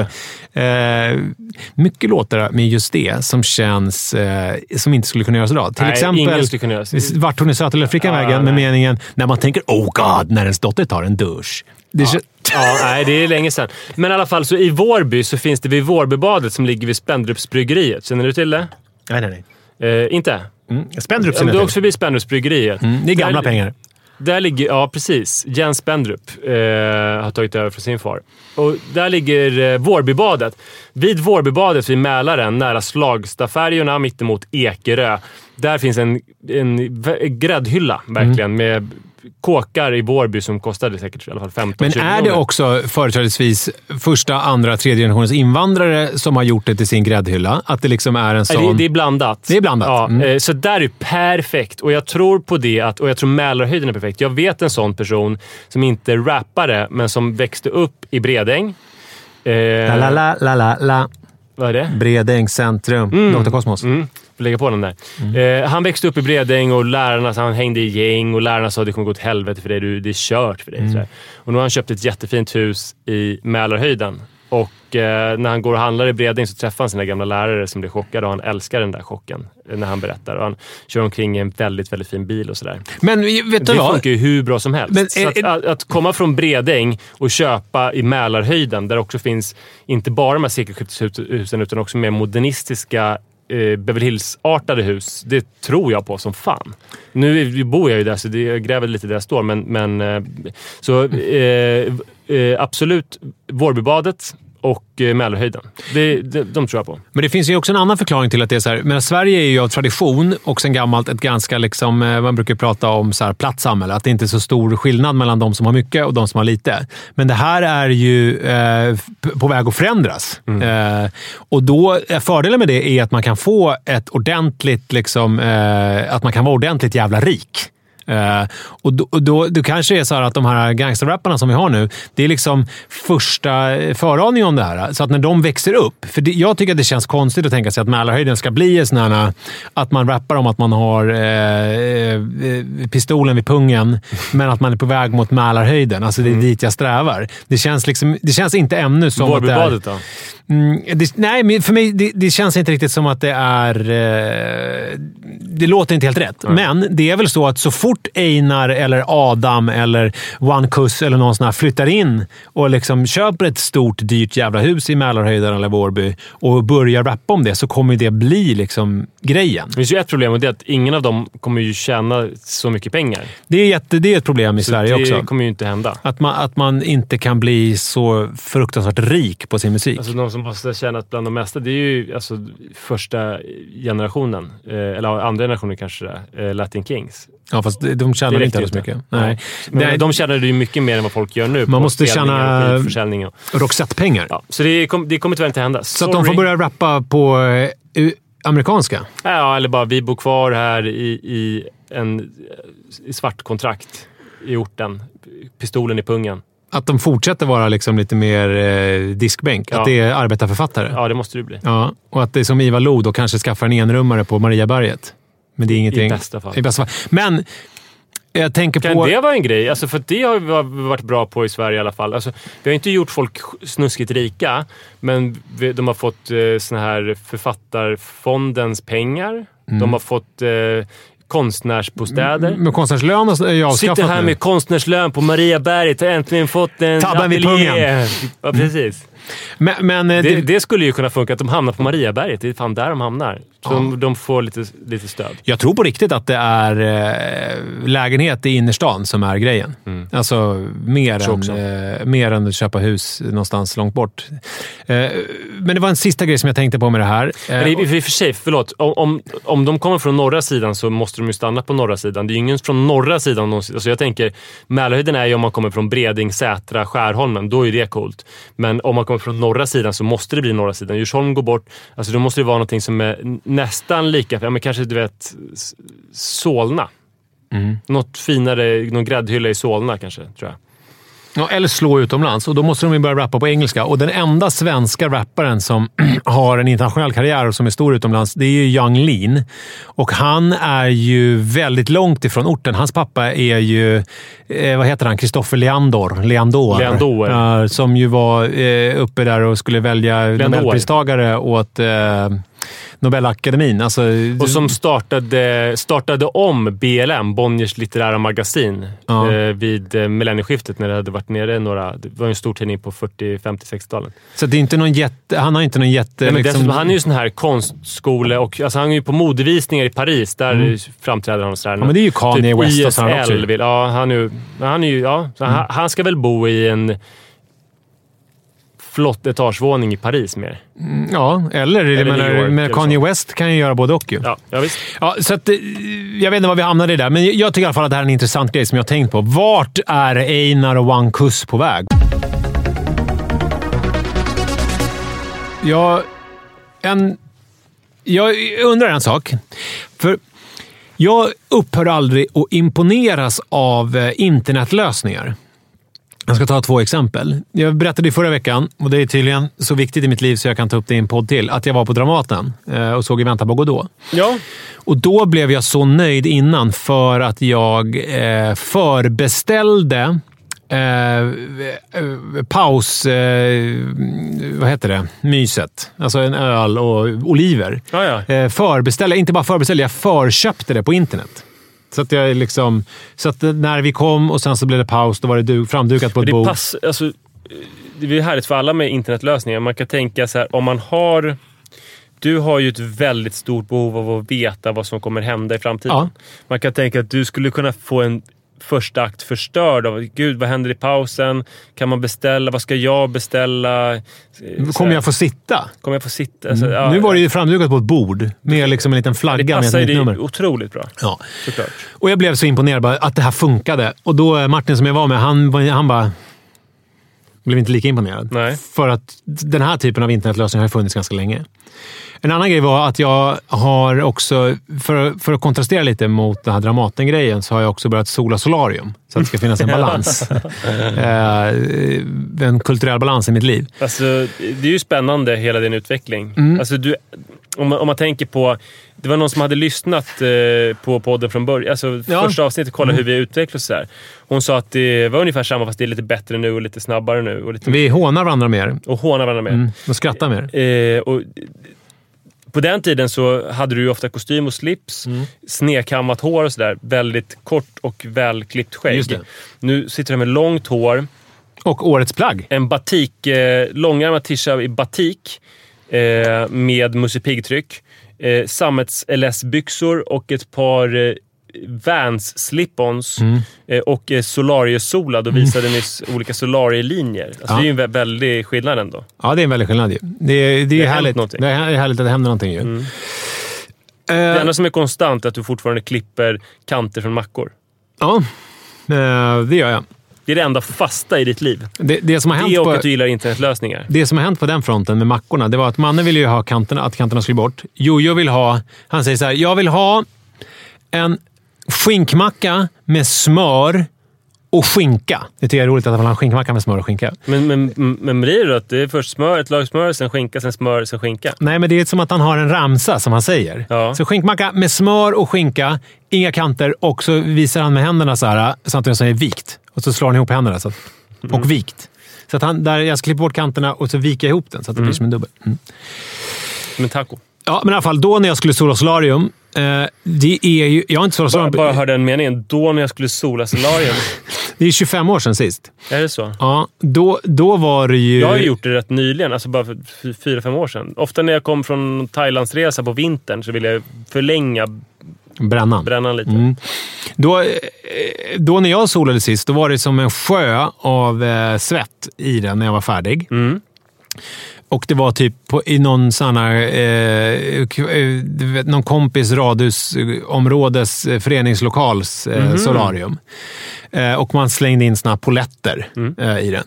eh, mycket låtar med just det som känns... Eh, som inte skulle kunna göras idag. Till Nej, exempel... skulle kunna. Vart tog ni söta lilla flickan Ja, vägen? Med nej. meningen när man tänker “Oh God” när ens dotter tar en dusch. Det kän- Ja, nej, det är länge sedan. Men i alla fall, så i Vårby så finns det vid Vårbybadet som ligger vid Spendrupsbryggeriet. Känner du till det? Nej, nej, nej. Eh, inte? Mm. Spendrup Om känner du åker till. förbi Spendrupsbryggeriet. Mm, Det är gamla där, pengar. Där ligger, ja precis. Jens Spendrup eh, har tagit över från sin far. Och där ligger eh, Vårbybadet. Vid Vårbybadet vid Mälaren, nära Slagstafärjorna mittemot Ekerö. Där finns en, en gräddhylla, verkligen, Mm. med kåkar i Vårby som kostade säkert i alla fall 15 Men är det också företrädesvis första, andra, tredje generationens invandrare som har gjort det till sin gräddhylla? Att det liksom är en sån... det, det är blandat. Det är blandat. Ja, Mm. eh, Så där är perfekt. Och jag tror på det. Att, och jag tror Mälarhöjden är perfekt. Jag vet en sån person som inte är rappare, men som växte upp i Bredäng. Eh, La, la, la, la, la. Vad är det? Bredängs centrum. Dr. Kosmos. Mm. Lägga på den där. Mm. Eh, han växte upp i Bredäng och lärarna, han hängde i gäng och lärarna sa att det kommer gå åt helvete för dig. Du, det är kört för dig. Mm. Och nu har han köpt ett jättefint hus i Mälarhöjden. Och eh, när han går och handlar i Bredäng så träffar han sina gamla lärare som blir chockade och han älskar den där chocken eh, när han berättar. Och han kör omkring i en väldigt, väldigt fin bil och sådär. Men vet du Det vad? funkar ju hur bra som helst. Men är- att, att, att komma från Bredäng och köpa i Mälarhöjden, där också finns inte bara de här sekelskifteshusen utan också mer modernistiska eh, Beverly Hills-artade hus. Det tror jag på som fan. Nu bor jag ju där, så det, jag gräver lite där jag står. Men, men, eh, så eh, eh, absolut Vårbybadet och eh, Mälarhöjden. Det, det, de tror jag på. Men det finns ju också en annan förklaring till att det är så här. Men Sverige är ju av tradition och sen gammalt ett ganska, liksom, eh, man brukar prata om så här, platt samhälle. Att det inte är så stor skillnad mellan de som har mycket och de som har lite. Men det här är ju eh, på väg att förändras. Eh, och då, eh, fördelen med det är att man kan få ett ordentligt, liksom, att man kan vara ordentligt jävla rik. Eh, och då, och då, då kanske det är så här att de här gangsterrapparna som vi har nu, det är liksom första föraning om det här. Så att när de växer upp... För det, jag tycker att det känns konstigt att tänka sig att Mälarhöjden ska bli en sån här, att man rappar om att man har eh, eh, pistolen vid pungen, men att man är på väg mot Mälarhöjden. Alltså det är dit jag strävar. Det känns, liksom, det känns inte ännu som att. Vårbybadet då? Mm, det, nej, för mig det, det känns inte riktigt som att det är... Eh, det låter inte helt rätt. Men det är väl så att så fort Einar, eller Adam eller One Kuss eller någon sån här flyttar in och liksom köper ett stort, dyrt jävla hus i Mälarhöjden eller Vårby och börjar rappa om det, så kommer det bli liksom grejen. Det finns ju ett problem och det är att ingen av dem kommer ju tjäna så mycket pengar. Det är, jätte, det är ett problem i Så Sverige det också. kommer ju inte hända. Att man, att man inte kan bli så fruktansvärt rik på sin musik. Alltså de som måste ha tjänat bland de mesta, det är ju alltså första generationen. Eh, eller andra generationen kanske det. Eh, Latin Kings. ja, fast de- de tjänar Det inte inte. mycket. Nej. Men de tjänade ju mycket mer än vad folk gör nu. Man måste tjäna- Roxette-pengar. ja, så det, kom, det kommer tyvärr inte hända. Så att de får börja rappa på eh, u- amerikanska. Ja, eller bara vi bor kvar här i, i en i svart kontrakt i orten. Pistolen i pungen. Att de fortsätter vara liksom lite mer eh, diskbänk. Ja. Att det är arbetarförfattare. Ja. Ja, det måste det bli. Och att det är som Ivar Lo då kanske skaffar en enrummare på Mariaberget. Men det är ingenting. I bästa fall. I bästa fall. Men jag tänker Kan på... det vara en grej? Alltså för det har vi varit bra på i Sverige i alla fall. Alltså, vi har inte gjort folk snuskigt rika, men de har fått eh, såna här Författarfondens pengar. Mm. De har fått eh, konstnärsbostäder. Med konstnärslön är ju avskaffat Sitter här nu. med konstnärslön på Mariaberget och äntligen fått en Tabben vid pungen. Ja, precis. Men, men eh, Det, det, det skulle ju kunna funka att de hamnar på Mariaberget. Det är fan där de hamnar. Så de, de får lite, lite stöd. jag tror på riktigt att det är eh, lägenhet i innerstan som är grejen. Alltså mer än, eh, mer än att köpa hus någonstans långt bort. Eh, men det var en sista grej som jag tänkte på med det här. Men i, i och för sig, förlåt. Om, om, om de kommer från norra sidan så måste de ju stanna på norra sidan. Det är ju ingen från norra sidan. någonsin. Alltså jag tänker, Mälarhöjden är ju om man kommer från Breding, Sätra, Skärholmen. Då är det coolt. Men om man kommer från norra sidan så måste det bli norra sidan. Djursholm går bort. Alltså då måste det vara någonting som är nästan lika... Ja, men kanske du vet Solna. Något finare, någon gräddhylla i Solna kanske, tror jag. Ja, eller slå utomlands. Och då måste de ju börja rappa på engelska. Och den enda svenska rapparen som har en internationell karriär och som är stor utomlands, det är ju Young Lean. Och han är ju väldigt långt ifrån orten. Hans pappa är ju, eh, vad heter han, Kristoffer Leandor. Leandor. Leandor. Ja, som ju var eh, uppe där och skulle välja Leandor. Nobelpristagare åt eh, Nobelakademin. Alltså, Och som startade, startade om BLM, Bonniers litterära magasin, Ja. eh, vid eh, millennieskiftet när det hade varit nere några... Det var en stor tidning på 40, 50, 60-talet. så det är inte någon jätte, han har inte någon jätte... Nej, men liksom- dessutom, han är ju sån här konstskole och alltså han är ju på modevisningar i Paris. Där framträder han och sådär. Mm. Ja, men det är ju Kanye Typ West och sådär också. Vill, ja, han, är ju, han, är ju, ja, så han, han ska väl bo i en flott etagevåning i Paris mer. Ja, eller, Eller menar, eller Kanye. West kan ju göra både och ju. Ja, ja visst. Ja, så att, eh, jag vet inte var vi hamnade i där, men jag tycker i alla fall att det här är en intressant grej som jag har tänkt på. Vart är Einar och One Kuss på väg? Jag, en, jag undrar en sak. För jag upphör aldrig att imponeras av eh, internetlösningar. Jag ska ta två exempel. Jag berättade i förra veckan, och det är tydligen så viktigt i mitt liv så jag kan ta upp det i en podd till, att jag var på Dramaten eh, och såg I väntan på Godot. Ja. Och då blev jag så nöjd innan för att jag eh, förbeställde eh, paus... Eh, vad heter det? Myset. Alltså en öl och oliver. Ja, ja. Förbeställde, inte bara förbeställde, jag förköpte det på internet. Så att, jag liksom, så att när vi kom och sen så blev det paus, då var det du, framdukat på ett Det, bord. pass, alltså, det är härligt för alla med internetlösningar. Man kan tänka så här, om man har... Du har ju ett väldigt stort behov av att veta vad som kommer hända i framtiden. Ja. Man kan tänka att du skulle kunna få en första akt förstörd av Gud, vad händer i pausen? Kan man beställa? Vad ska jag beställa? Kommer jag få sitta? kommer jag få sitta? Alltså, ja, nu var det ju framdukat på ett bord med liksom en liten det flagga med ett nytt nummer. dig otroligt bra. Ja. Såklart. Och jag blev så imponerad bara att det här funkade. Och då eh, Martin som jag var med, han, han bara... Blev inte lika imponerad. Nej. För att den här typen av internetlösning har funnits ganska länge. En annan grej var att jag har också, för, för att kontrastera lite mot den här Dramaten-grejen, så har jag också börjat sola solarium. Så att det ska finnas en balans. eh, en kulturell balans i mitt liv. Alltså, det är ju spännande, hela din utveckling. Mm. Alltså, du, om, man, om man tänker på... Det var någon som hade lyssnat eh, på podden från början. Alltså, Ja. Mm. Första avsnittet, kolla hur vi utvecklats. Så här. Hon sa att det var ungefär samma, fast det är lite bättre nu och lite snabbare nu. Och, lite, Vi hånar varandra mer. och hånar varandra mer. Mm. Och skrattar mer. Eh, och, på den tiden så hade du ju ofta kostym och slips, Mm. snedkammat hår och sådär. Väldigt kort och välklippt skägg. Just det. Nu sitter du med långt hår, Och årets plagg. en batik, eh, långärmad tisha i batik eh, med Musse Pigg-tryck. Eh, Sammets-LS-byxor och ett par eh, Vans slip-ons Mm. eh, och eh, Solario-solad och visade nyss olika Solarie-linjer. Alltså, Ja. Det är ju en vä- väldig skillnad ändå. Ja, det är en väldig skillnad ju. Det, är- det, är har hänt härligt. någonting. Det är härligt att det händer någonting ju. Det Eh, enda som är konstant är att du fortfarande klipper kanter från mackor. ja, det gör jag. Det är det enda fasta i ditt liv. Det, det, som har hänt Det och på, att du gillar internetlösningar. det som har hänt på den fronten med mackorna, det var att mannen ville ju ha kanterna, att kanterna skulle bort. Jojo vill ha... Han säger så här, jag vill ha en skinkmacka med smör och skinka. Det tycker jag är roligt att han vill ha en skinkmacka med smör och skinka. Men, men, men blir det då att det är först smör, ett lag smör, sen skinka, sen smör, sen skinka? Nej, men det är som att han har en ramsa som han säger. Ja. Så skinkmacka med smör och skinka, inga kanter och så visar han med händerna så här, samtidigt som det är vikt. Och så slår han ihop händerna. Så att, Och vikt. Så att han, där jag ska klippa bort kanterna och så vika ihop den så att det blir som en dubbel. Mm. Som en taco. Ja, men i alla fall då när jag skulle sola solarium. Eh, det är ju... Jag har inte solat Bara, bara hör den meningen. Då när jag skulle sola solarium. Det är 25 år sedan sist. är det så? Ja, då, då var det ju... Jag har ju gjort det rätt nyligen, alltså bara för fy- fyra, fem år sedan. Ofta när jag kom från Thailandsresa på vintern så ville jag förlänga brännan. brännan lite. Mm. Då, eh, då när jag solade sist, då var det som en sjö av eh, svett i den när jag var färdig. Mm. Och det var typ på, i någon sån här, eh, eh, någon kompis radhusområdes eh, föreningslokals eh, Mhm. solarium. Eh, och man slängde in såna här poletter eh, i den.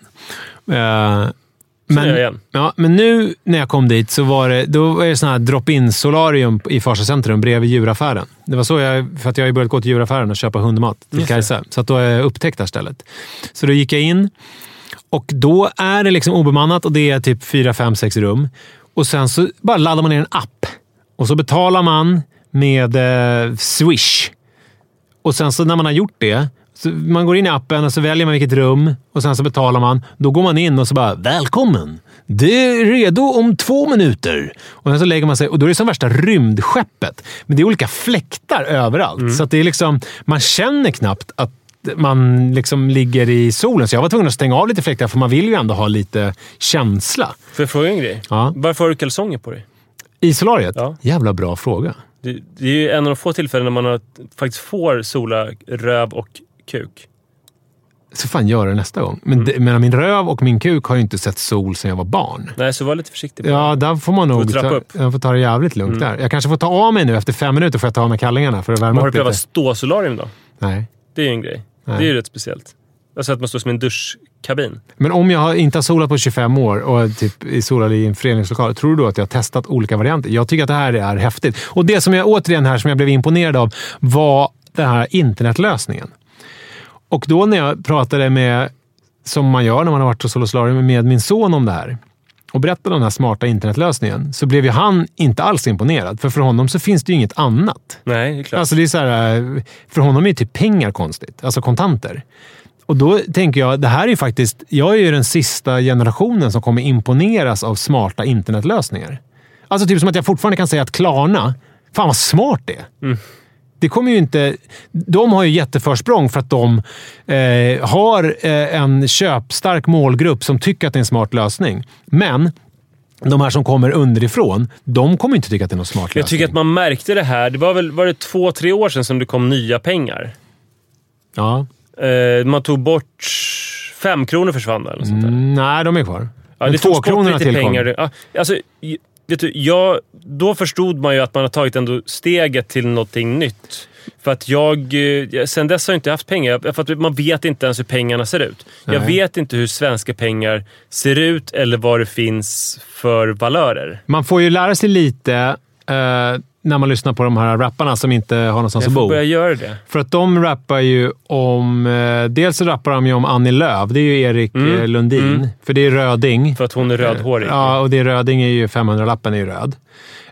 Mm. igen. ja, men nu när jag kom dit så var det, då var det sån här drop-in solarium i Farsta centrum bredvid djuraffären. Det var så jag, för att jag har börjat gå till djuraffären och köpa hundmat till Kajsa. Så att då har jag upptäckt det här stället. Så då gick jag in och då är det liksom obemannat och det är typ fyra, fem, sex rum. Och sen så bara laddar man ner en app och så betalar man med eh, Swish. Och sen så när man har gjort det, så man går in i appen och så väljer man vilket rum och sen så betalar man. Då går man in och så bara “Välkommen! Det är redo om två minuter”. Och sen så lägger man sig och då är det som värsta rymdskeppet. Men det är olika fläktar överallt. Så att det är liksom, man känner knappt att man liksom ligger i solen. Så jag var tvungen att stänga av lite fläktar för man vill ju ändå ha lite känsla. Får jag fråga en grej? Ja. Varför har du kalsonger på dig? I solariet? Ja. Jävla bra fråga. Det, det är ju en av de få tillfällen när man har, faktiskt får sola röv och kuk. Så fan göra det nästa gång. Men, det, men min röv och min kuk har ju inte sett sol sedan jag var barn. Nej, så var lite försiktig. Ja, det. där får man nog trappa ta, upp. jag får ta det jävligt lugnt där. Jag kanske får ta av mig nu. Efter fem minuter får jag ta av mig kallingarna för att värma Men har du upp lite. prövat ståsolarium då? Nej. Det är ju en grej. Nej. Det är ju rätt speciellt. Alltså att man står som en duschkabin. Men om jag inte har solat på 25 år och typ i solade i en föreningslokal, tror du då att jag har testat olika varianter? Jag tycker att det här är häftigt. Och det som jag återigen här som jag blev imponerad av var den här internetlösningen. Och då när jag pratade med, som man gör när man har varit hos solarium, med min son om det här och berättade om den här smarta internetlösningen så blev ju han inte alls imponerad. För för honom så finns det ju inget annat. Nej, det är klart. Alltså det är så här, eh, för honom är ju typ pengar konstigt. Alltså kontanter. Och då tänker jag, det här är ju faktiskt... Jag är ju den sista generationen som kommer imponeras av smarta internetlösningar. Alltså typ som att jag fortfarande kan säga att Klarna, fan vad smart det är. Det kommer ju inte... De har ju jätteförsprång för att de eh, har eh, en köpstark målgrupp som tycker att det är en smart lösning. Men de här som kommer underifrån, de kommer inte tycka att det är någon smart lösning. Jag tycker att man märkte det här. Det var väl var det två, tre år sedan som det kom nya pengar. Ja. Eh, man tog bort... Fem kronor försvann eller sånt där. Mm, nej, de är kvar. Ja, det tvåkronorna lite tillkom. pengar. Alltså, vet du, jag, då förstod man ju att man har tagit ändå steget till någonting nytt. För att jag... eh, Sen dess har jag inte haft pengar. För att man vet inte ens hur pengarna ser ut. Jag Nej. vet inte hur svenska pengar ser ut eller vad det finns för valörer. Man får ju lära sig lite eh, när man lyssnar på de här rapparna som inte har någonstans Jag att bo. börja göra det. För att de rappar ju om... Eh, dels rappar de ju om Annie Lööf. Det är ju Erik Mm. eh, Lundin. Mm. För det är Röding. För att hon är rödhårig. Ja, och det är Röding är ju 500-lappen är ju röd.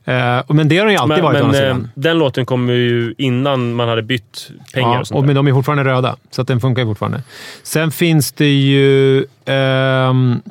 Eh, men det har den ju alltid men varit å men andra eh, sidan. den låten kom ju innan man hade bytt pengar Ja, och sånt och men de är fortfarande röda, så att den funkar ju fortfarande. Sen finns det ju ehm,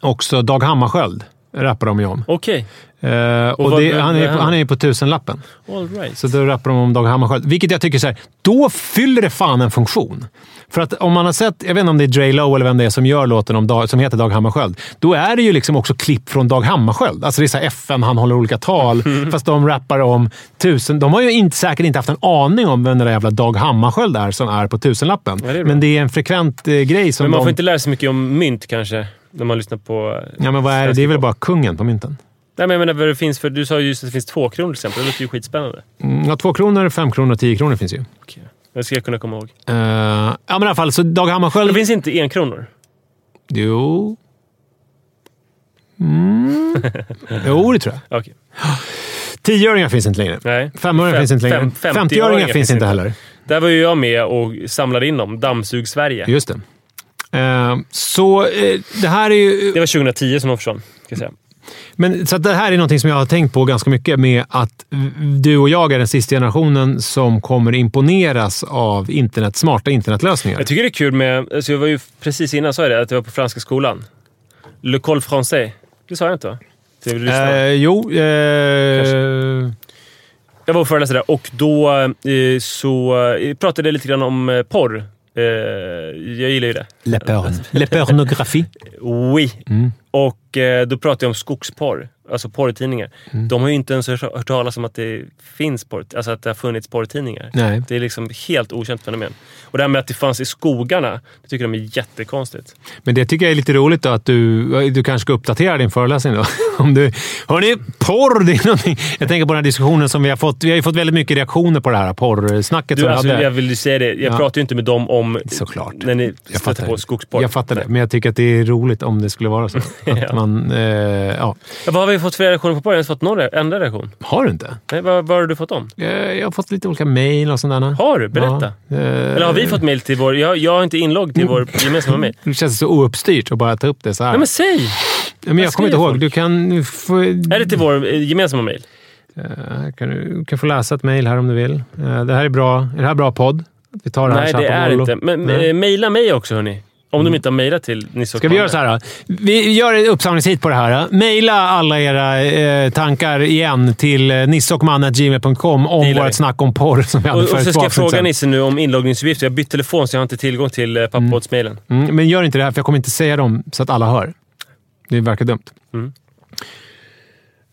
också Dag Hammarskjöld. Rappar de ju om. Okej, Eh, och det, vad- han, är han? han är ju på tusenlappen. all right. Så då rappar de om Dag Hammarskjöld. Vilket jag tycker så här, då fyller det fan en funktion. För att om man har sett, jag vet inte om det är Dre Low eller vem det är som gör låten om Dag, som heter Dag Hammarskjöld. Då är det ju liksom också klipp från Dag Hammarskjöld. Alltså det är så FN, han håller olika tal. Fast de rappar om tusen... De har ju inte, säkert inte haft en aning om vem den där jävla Dag Hammarskjöld är som är på tusenlappen. Ja, det är men det är en frekvent eh, grej som Men man de... får inte lära sig mycket om mynt kanske, när man lyssnar på... Ja, men vad är det? Det är väl bara kungen på mynten? Nej, men jag menar vad det finns för... Du sa ju just att det finns två kronor till exempel. Det låter ju skitspännande. Mm, Ja, två kronor, fem kronor och tio kronor finns ju. Okej. Det ska jag kunna komma ihåg. Eh, ja, men i alla fall, så Dag Det Hammarskjöld... finns inte en kronor. Jo. Mm. Jo, det tror jag. Okej. Tioöringar finns inte längre. Nej. Femåringar Fem- finns inte längre. fem- 50-öringar finns inte heller. Där var ju jag med och samlade in dem. Dammsug Sverige. Just det. Eh, så eh, det här är ju... Det var 2010 som de försvann. Ska jag säga. Men, så det här är någonting som jag har tänkt på ganska mycket med att du och jag är den sista generationen som kommer imponeras av internet, smarta internetlösningar. Jag tycker det är kul med... Alltså jag var ju precis innan sa jag det, att jag var på franska skolan. Le Col Français. Det sa jag inte va? Eh, jo, eh, Jag var och föreläste där och då eh, så eh, pratade jag lite grann om eh, porr. Eh, jag gillar ju det. le, porn. le pornografi. Oui. Mm. Och eh, då pratade jag om skogsporr. Alltså porrtidningar. Mm. De har ju inte ens hört, talas om att det finns porr, alltså att det har funnits porrtidningar. Nej. Det är liksom helt okänt fenomen. Och det här med att det fanns i skogarna, det tycker de är jättekonstigt. Men det tycker jag är lite roligt då, att du, du kanske ska uppdatera din föreläsning då. Om du, hörni, porr! Det är någonting. Jag tänker på den här diskussionen som vi har fått. Vi har ju fått väldigt mycket reaktioner på det här porrsnacket Du, som alltså, hade. jag vill ju säga det, jag Ja. pratar ju inte med dem om Såklart. när ni Jag stöter på skogsporr. Jag fattar det, men jag tycker att det är roligt om det skulle vara så. Att man, eh, ja. Ja, vad har vi fått för reaktioner på porr? Jag har inte fått någon re- enda reaktion. Har du inte? Nej, vad, vad har du fått om? Eh, Jag har fått lite olika mejl och sådana. Har du? Berätta. Ja, eh, Eller har vi fått mail till vår... Jag, jag har inte inlogg till vår gemensamma mail. Det känns så ouppstyrt att bara ta upp det så här. Nej men säg! men jag kommer inte ihåg. folk? Du kan, få, Är det till vår eh, gemensamma? Eh, kan du kan få läsa ett mejl här om du vill. Det här är bra. Är det här bra podd? Vi tar det här Nej, det är inte. Men. Mm. mejla mig också hörni. Om de inte har mejlat till Nisse Ska vi göra så här då? Vi gör ett uppsamlingshit på det här. Mejla alla era eh, tankar igen till eh, nisseochman.gmail.com om vårt snack om porr som vi hade Och, och så ska jag fråga. Nisse nu om inloggningsuppgifter. Jag har bytt telefon så jag har inte tillgång till eh, pappabåtsmailen. Mm, men gör inte det här, för jag kommer inte säga dem så att alla hör. Det verkar dumt. Mm.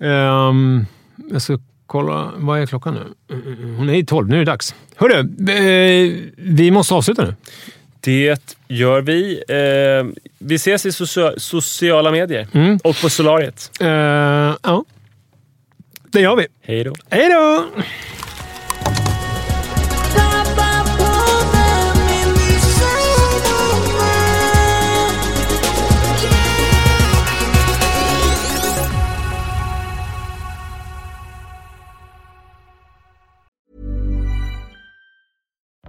Ehm, jag ska kolla. Vad är klockan nu? Mm, Hon är i tolv. Nu är det dags. Hörru, eh, vi måste avsluta nu. Det gör vi. Eh, vi ses i socia- sociala medier. Mm. Och på solariet. Eh, ja, det gör vi. Hej då. Hej då!